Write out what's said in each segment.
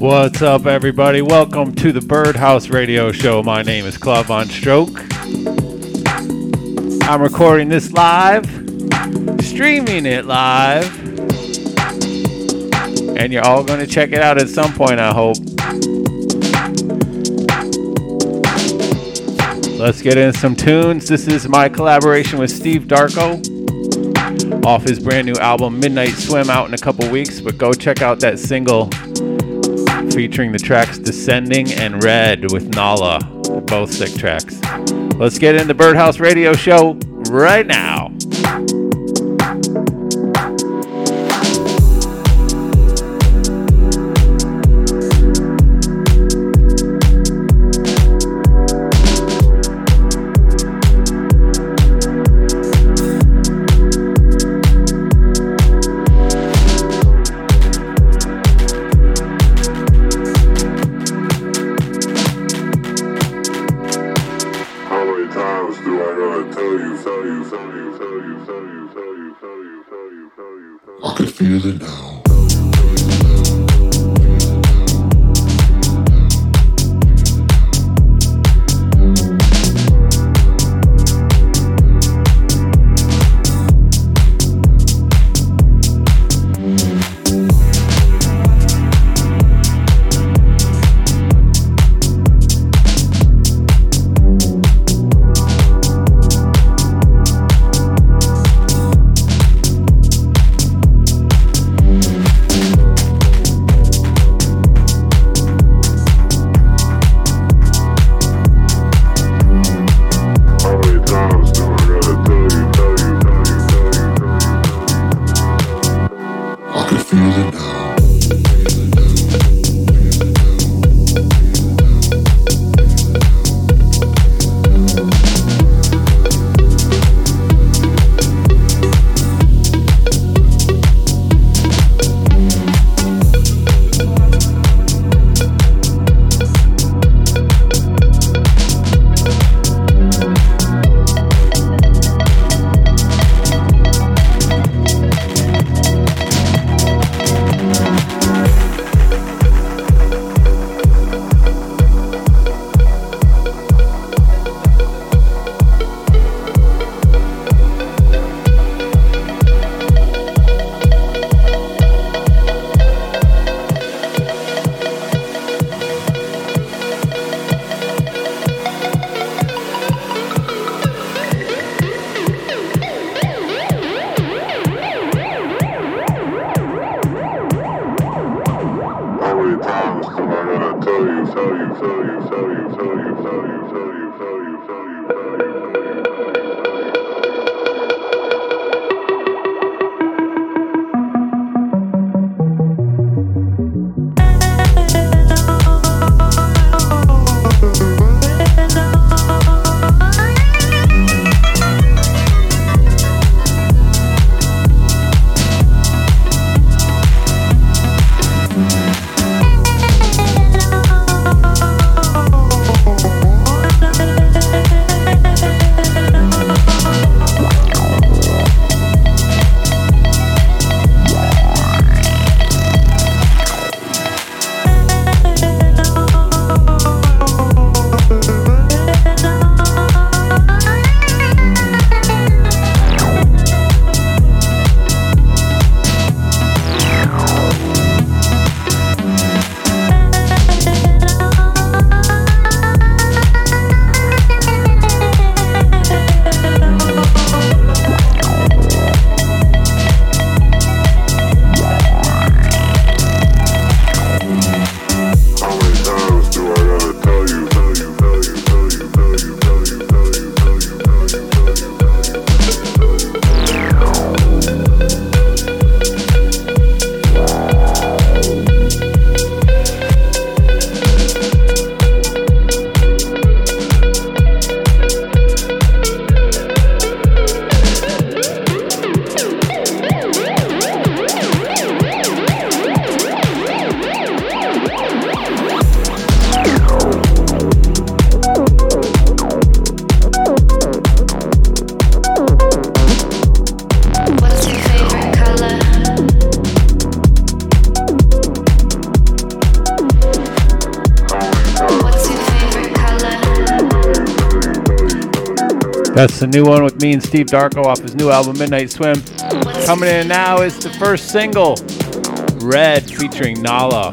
What's up, everybody? Welcome to the Birdhouse Radio Show. My name is Claude Von Stroke. I'm recording this live, streaming it live, and you're all going to check it out at some point, I hope. Let's get in some tunes. This is my collaboration with Steve Darko off his brand new album Midnight Swim out in a couple weeks, but go check out that single featuring the tracks Descending and Red with Nala. Both sick tracks. Let's get in the Birdhouse Radio Show right now. The new one with me and Steve Darko off his new album Midnight Swim. Coming in now is the first single, Red, featuring Nala.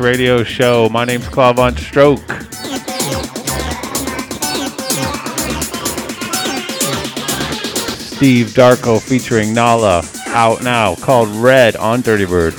Radio Show. My name's Claude Von Stroke. Steve Darko featuring Nala out now called Red on Dirty Bird.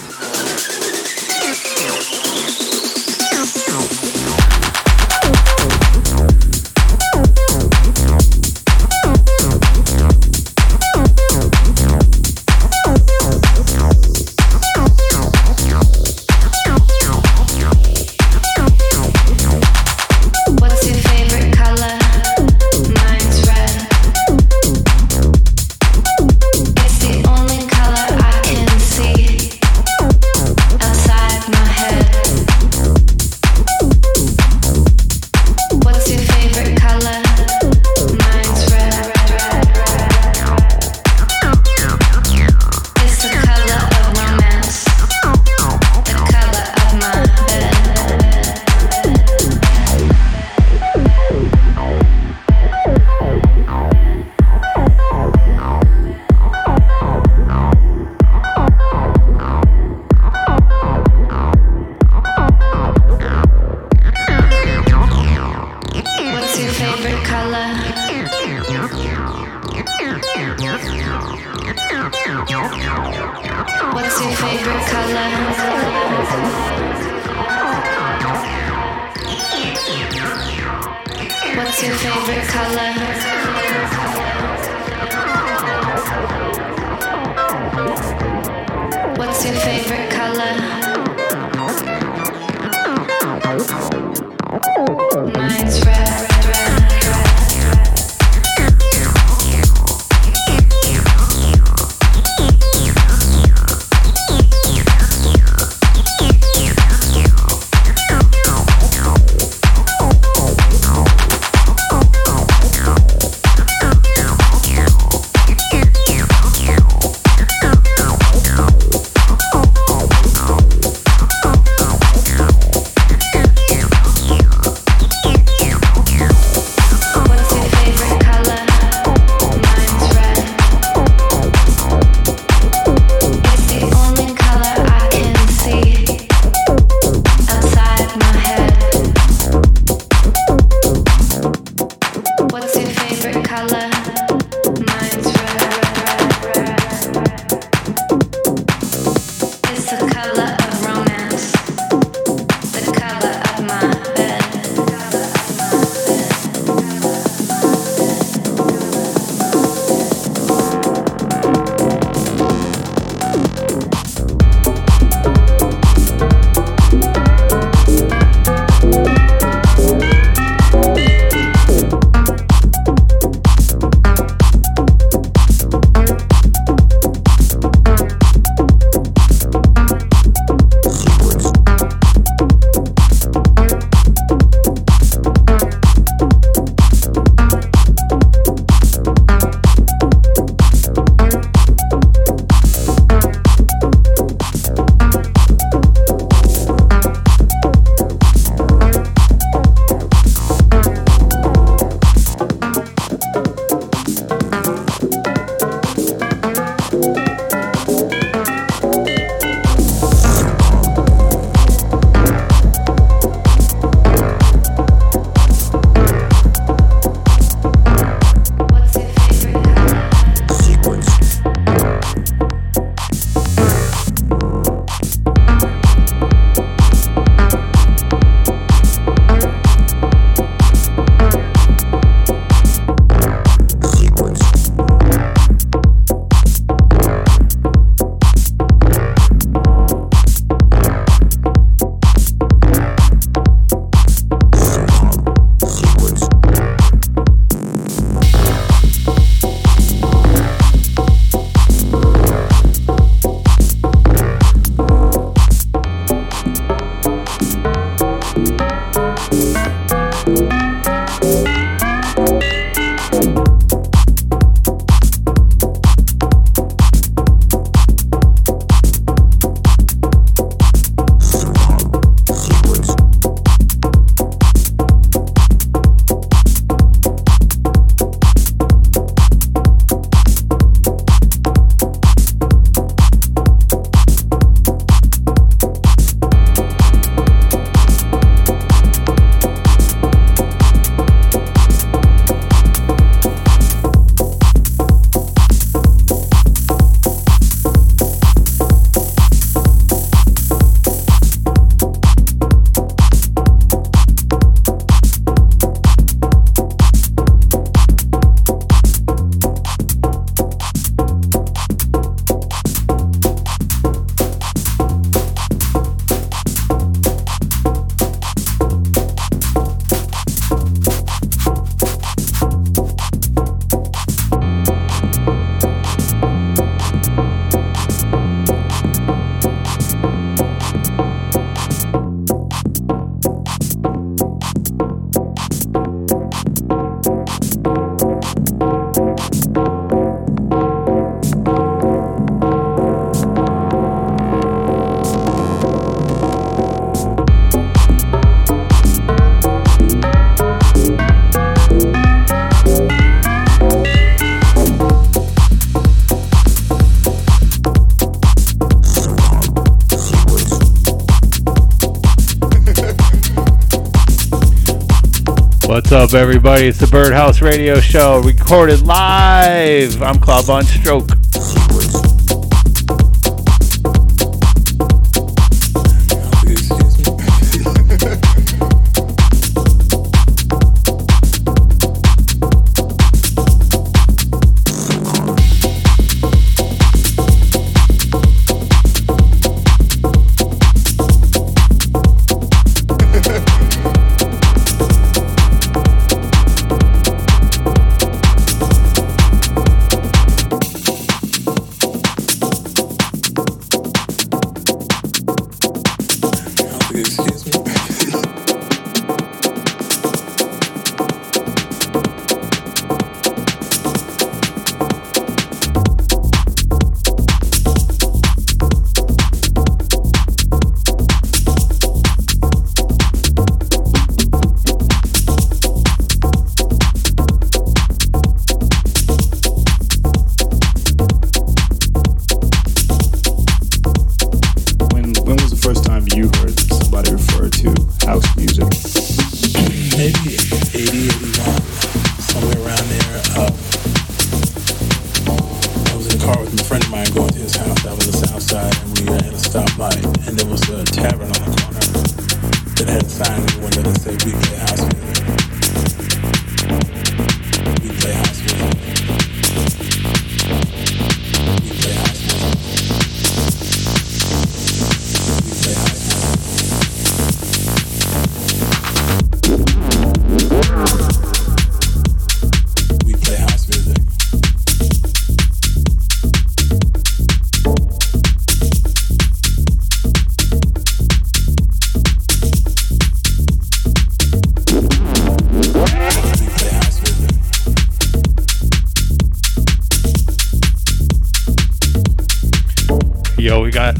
What's up, everybody? It's the Birdhouse Radio Show, recorded live. I'm Claude Von Stroke.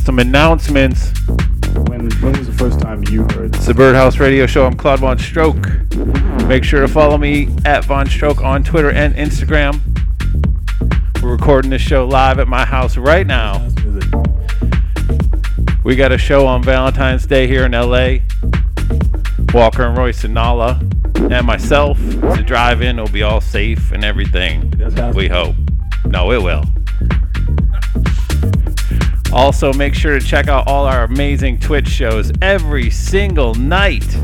Some announcements. When, when was the first time you heard? It's the Birdhouse Radio Show. I'm Claude Von Stroke. Make sure to follow me at Von Stroke on Twitter and Instagram. We're recording this show live at my house right now. We got a show on Valentine's Day here in LA. Walker and Royce and Nala and myself. The drive in It'll be all safe and everything. We hope. No, it will. Also, make sure to check out all our amazing Twitch shows every single night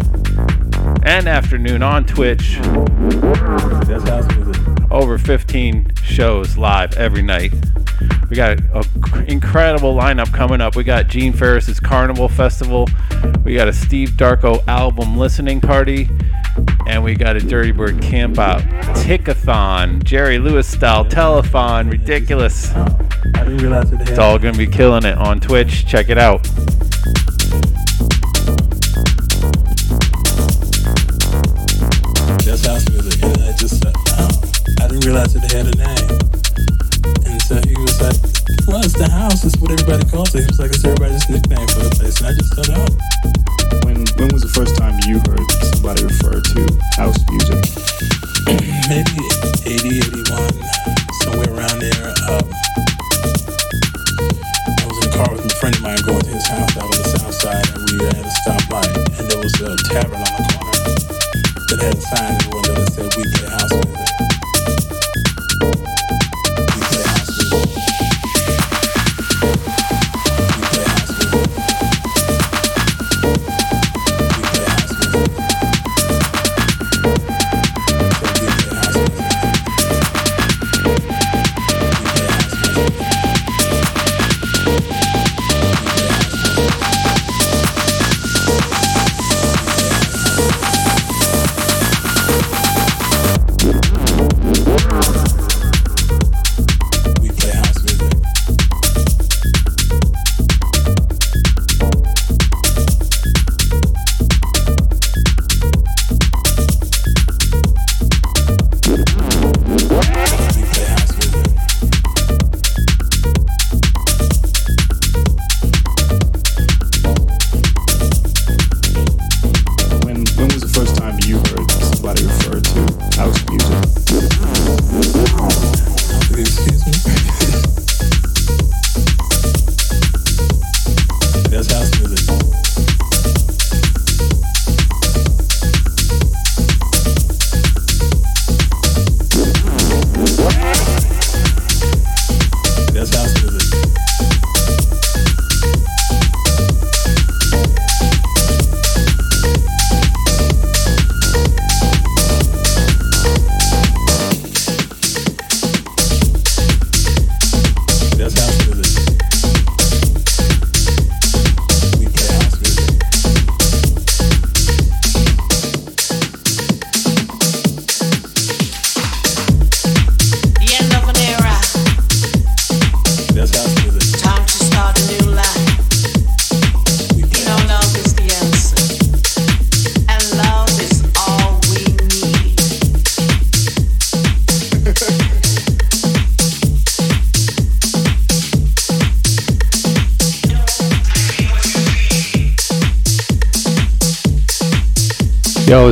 and afternoon on Twitch. Over 15 shows live every night. We got an incredible lineup coming up. We got Gene Farris's Carnival Festival. We got a Steve Darko album listening party. And we got a Dirty Bird camp out. Tickathon, Jerry Lewis style telethon, ridiculous. I didn't realize it. It's all gonna be killing it on Twitch. Check it out. That's house music, and I just uh, I didn't realize it had a name. And so he was like, "Well, it's the house. It's what everybody calls it." He was like, "It's everybody's nickname for the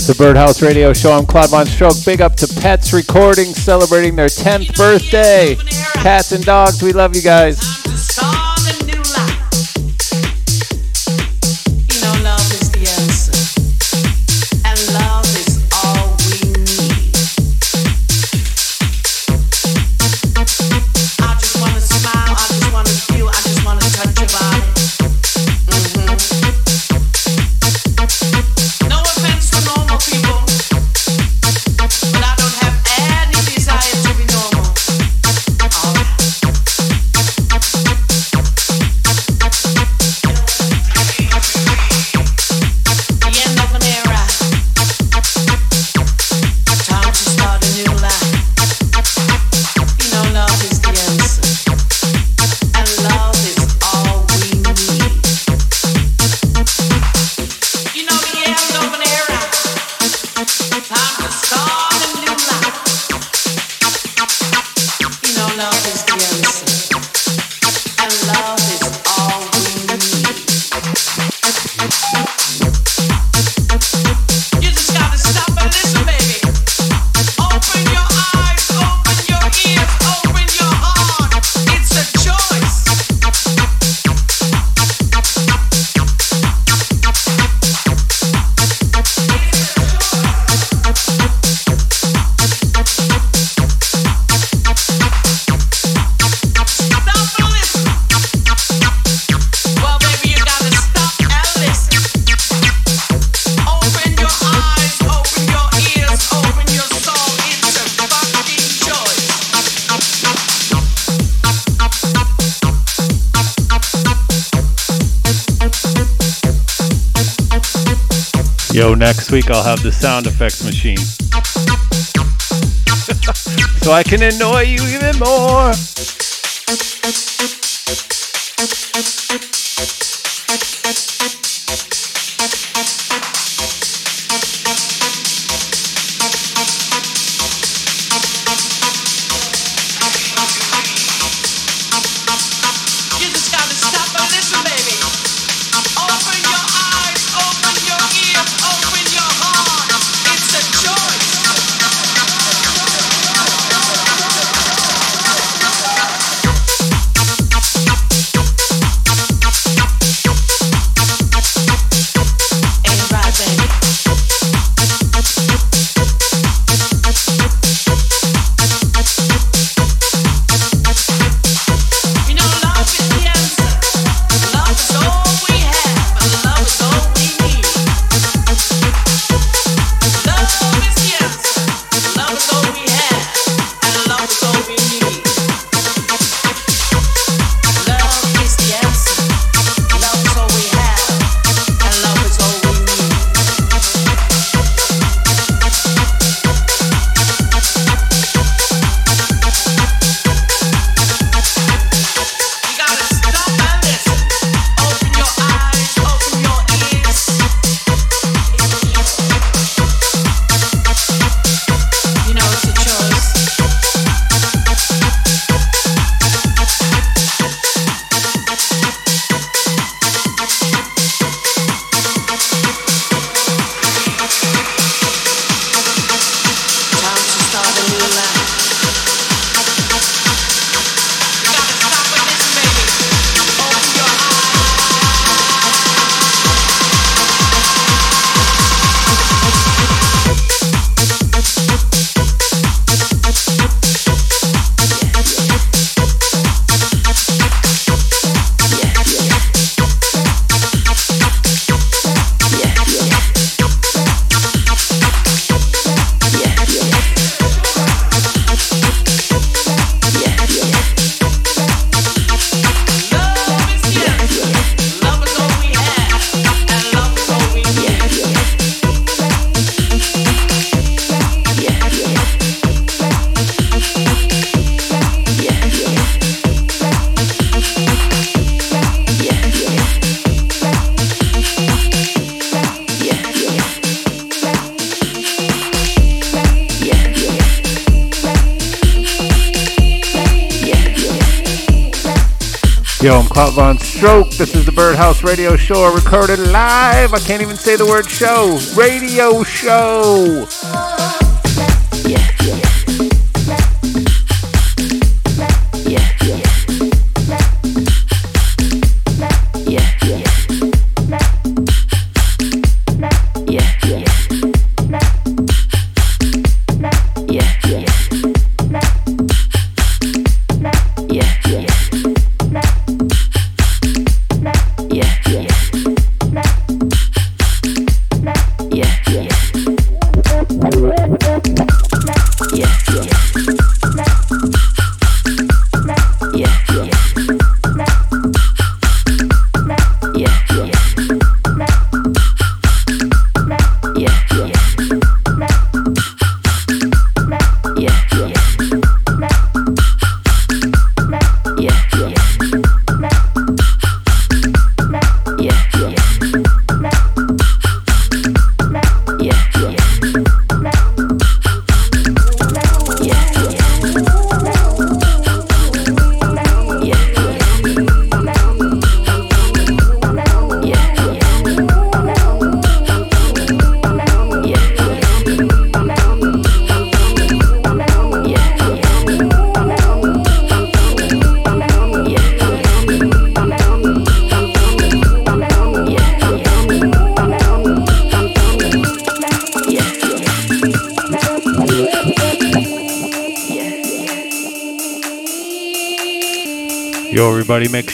the Birdhouse Radio Show. I'm Claude Von Stroke. Big up to Pets Recording celebrating their 10th birthday. Cats and dogs, we love you guys. Week I'll have the sound effects machine. so I can annoy you even more. Radio Show, recorded live. I can't even say the word show. Radio show.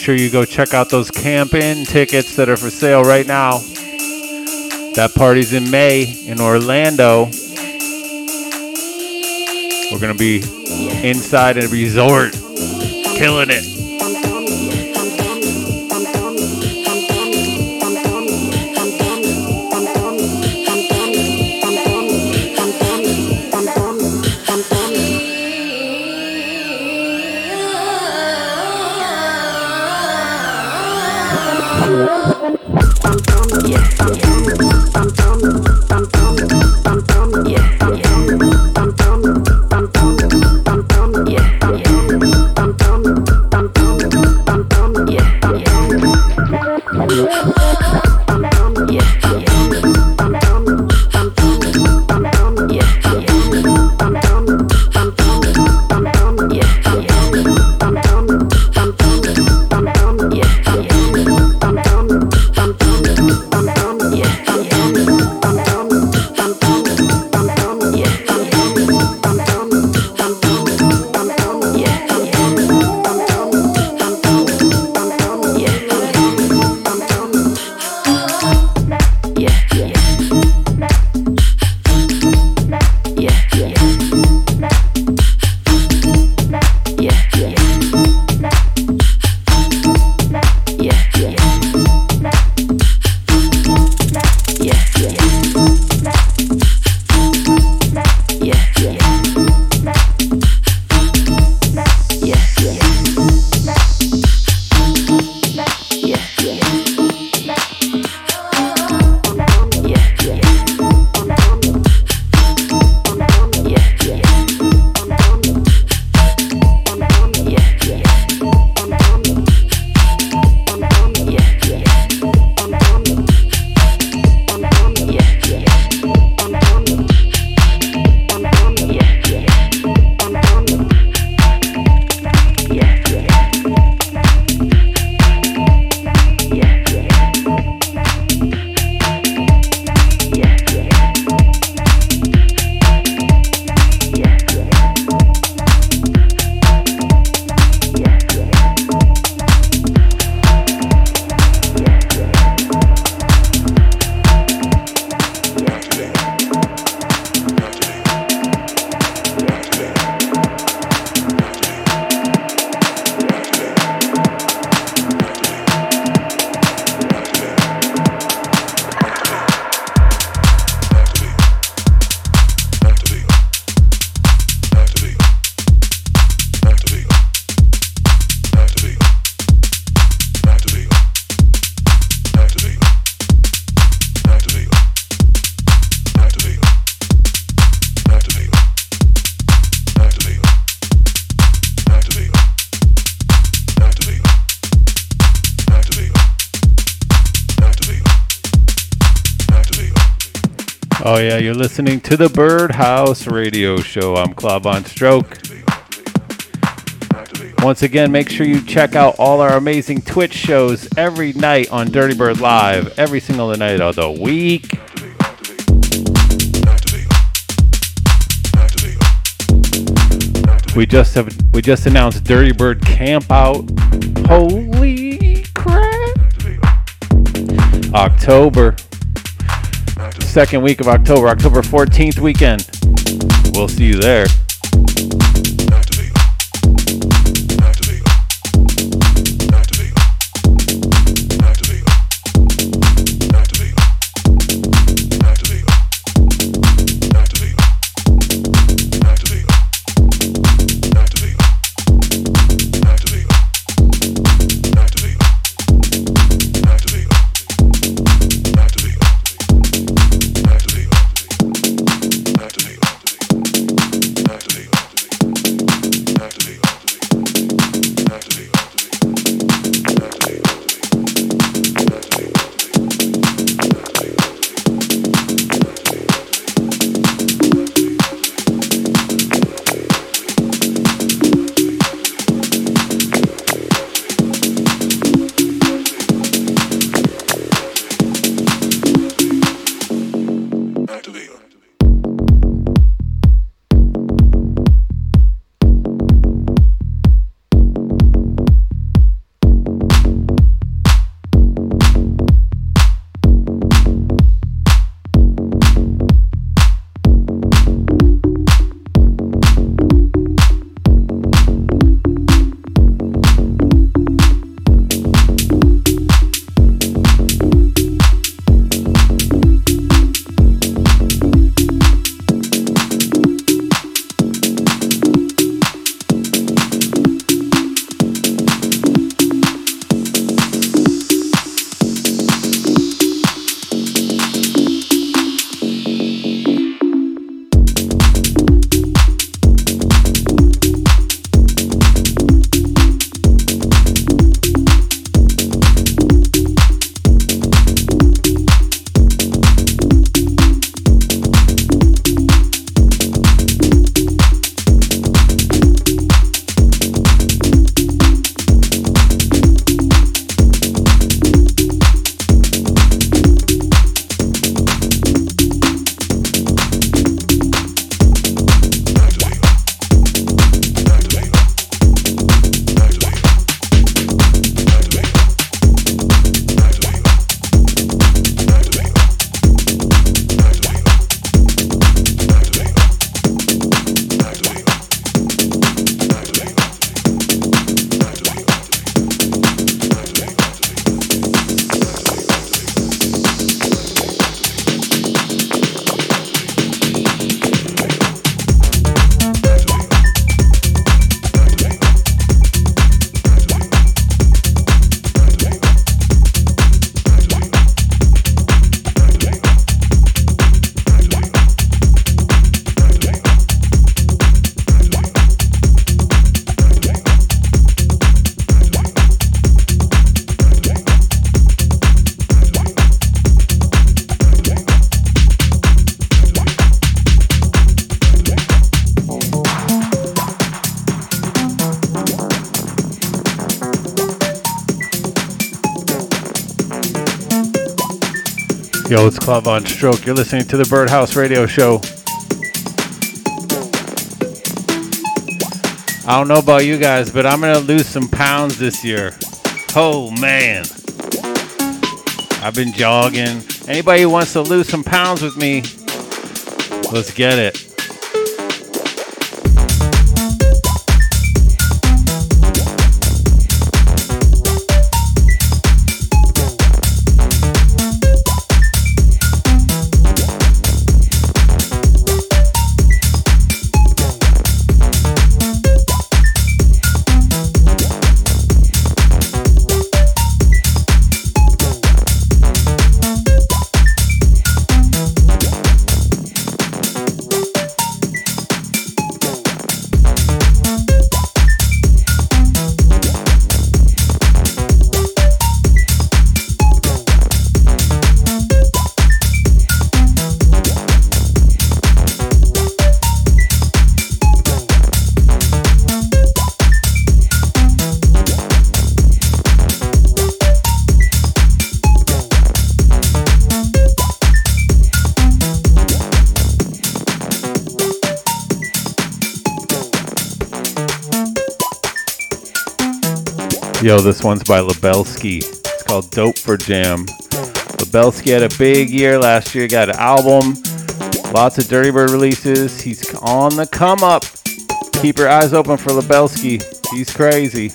Sure you go check out those camp in tickets that are for sale right now. That party's in May in Orlando. We're going to be inside a resort, killing it. Listening to the Birdhouse Radio Show. I'm Claude Von Stroke. Once again, make sure you check out all our amazing Twitch shows every night on Dirty Bird Live, every single night of the week. We just have we just announced Dirty Bird Camp Out. Holy crap! October second week of October, October 14th weekend. We'll see you there. Claude Von Stroke. You're listening to the Birdhouse Radio Show. I don't know about you guys, but I'm gonna lose some pounds this year. Oh man. I've been jogging. Anybody who wants to lose some pounds with me, let's get it. Yo, this one's by Lubelski. It's called Dope for Jam. Lubelski had a big year last year, got an album, lots of Dirty Bird releases. He's on the come up. Keep your eyes open for Lubelski. He's crazy.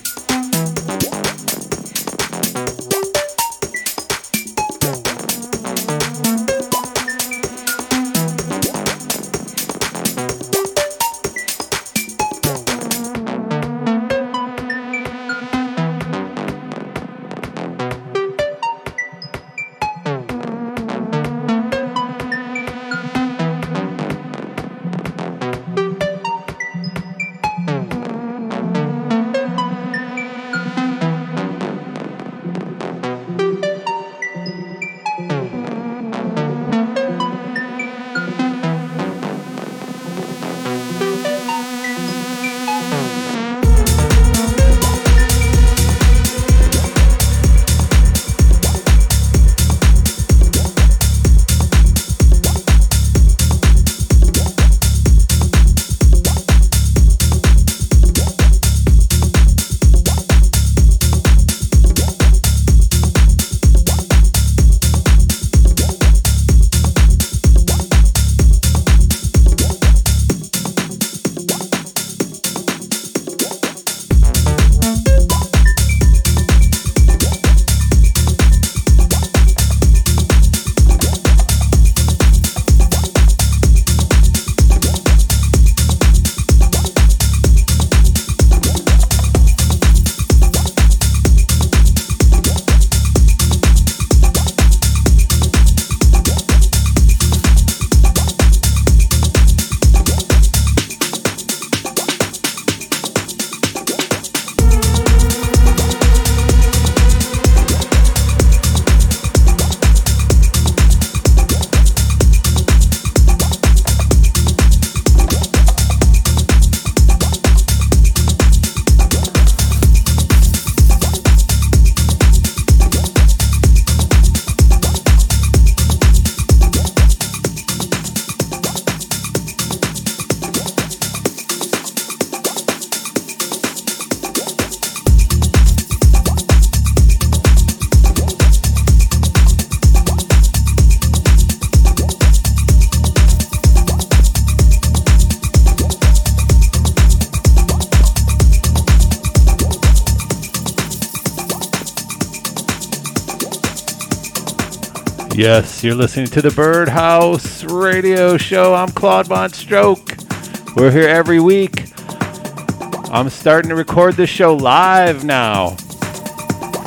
Yes, you're listening to the Birdhouse Radio Show. I'm Claude Von Stroke. We're here every week. I'm starting to record this show live now.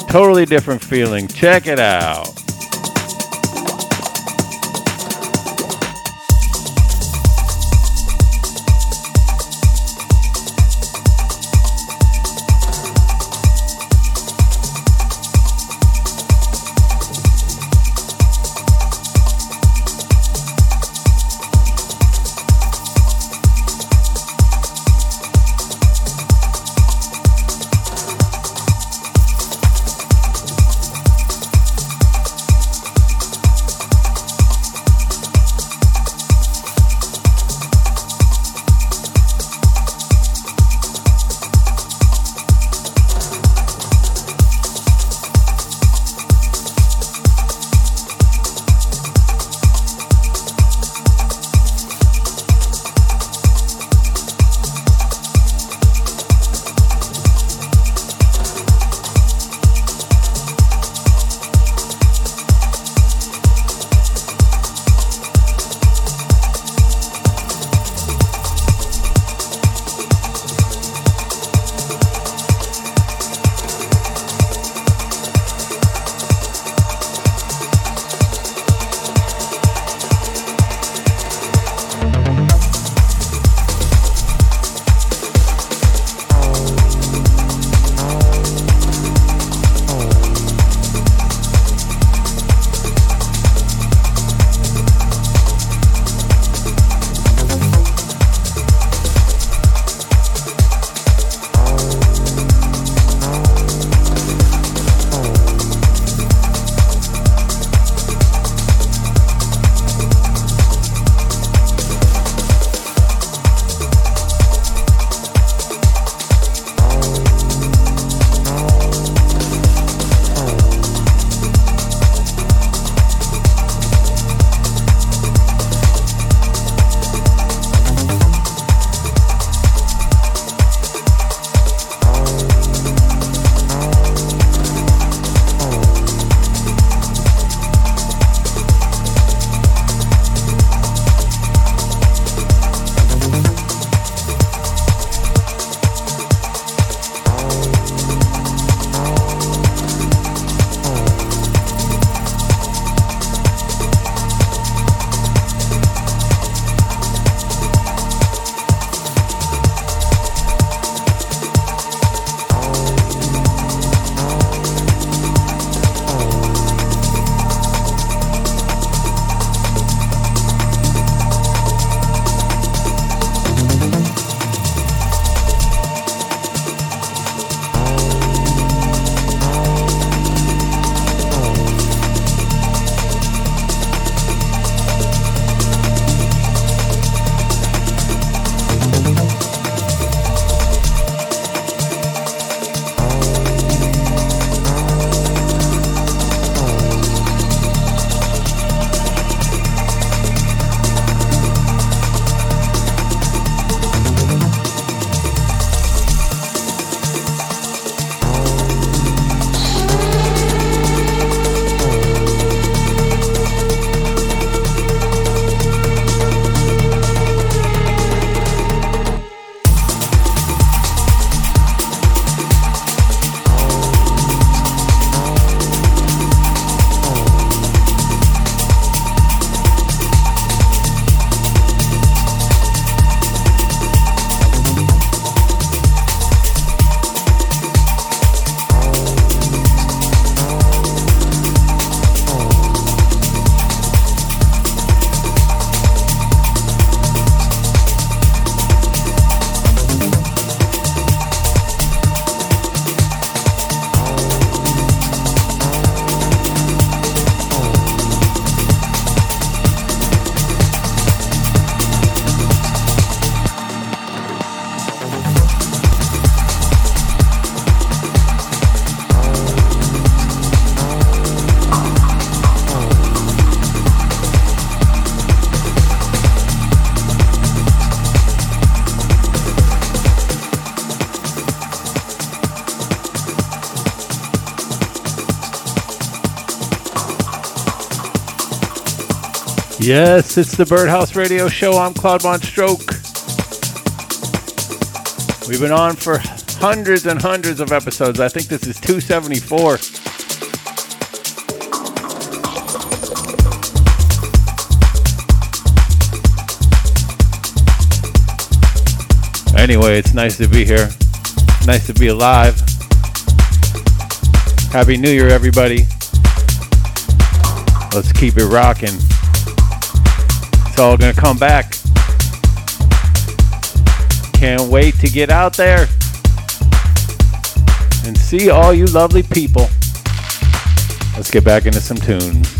Totally different feeling. Check it out. Yes, it's the Birdhouse Radio Show. I'm Claude Von Stroke. We've been on for hundreds and hundreds of episodes. I think this is 274. Anyway, it's nice to be here. Nice to be alive. Happy New Year, everybody. Let's keep it rocking. It's all gonna come back. Can't wait to get out there and see all you lovely people. Let's get back into some tunes.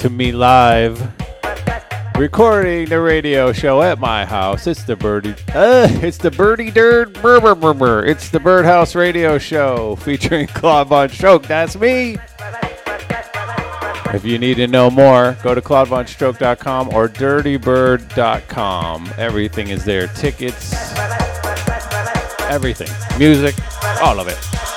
To me live, recording the radio show at my house. It's the birdie, uh, it's the birdie dirt, brr, brr. It's the Birdhouse Radio Show featuring Claude Von Stroke. That's me. If you need to know more, go to claudevonstroke.com or dirtybird.com. Everything is there. Tickets, everything. Music, all of it.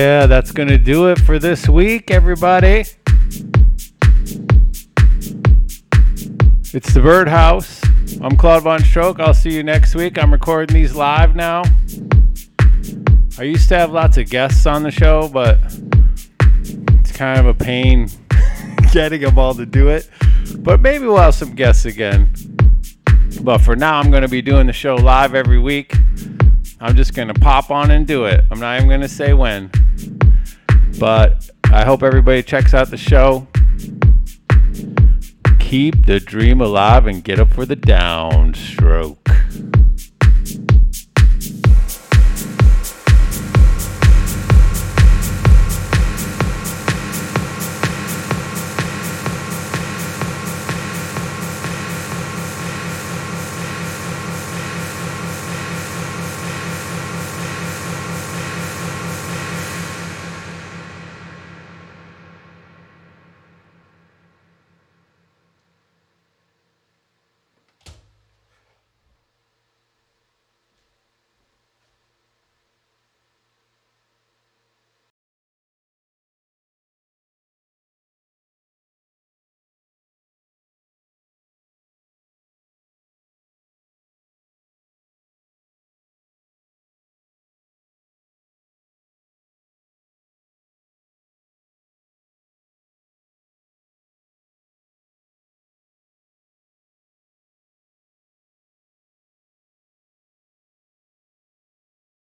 Yeah, that's going to do it for this week, everybody. It's the Birdhouse. I'm Claude Von Stroke. I'll see you next week. I'm recording these live now. I used to have lots of guests on the show, but it's kind of a pain getting them all to do it. But maybe we'll have some guests again. But for now, I'm going to be doing the show live every week. I'm just going to pop on and do it. I'm not even going to say when. But I hope everybody checks out the show. Keep the dream alive and get up for the downstroke.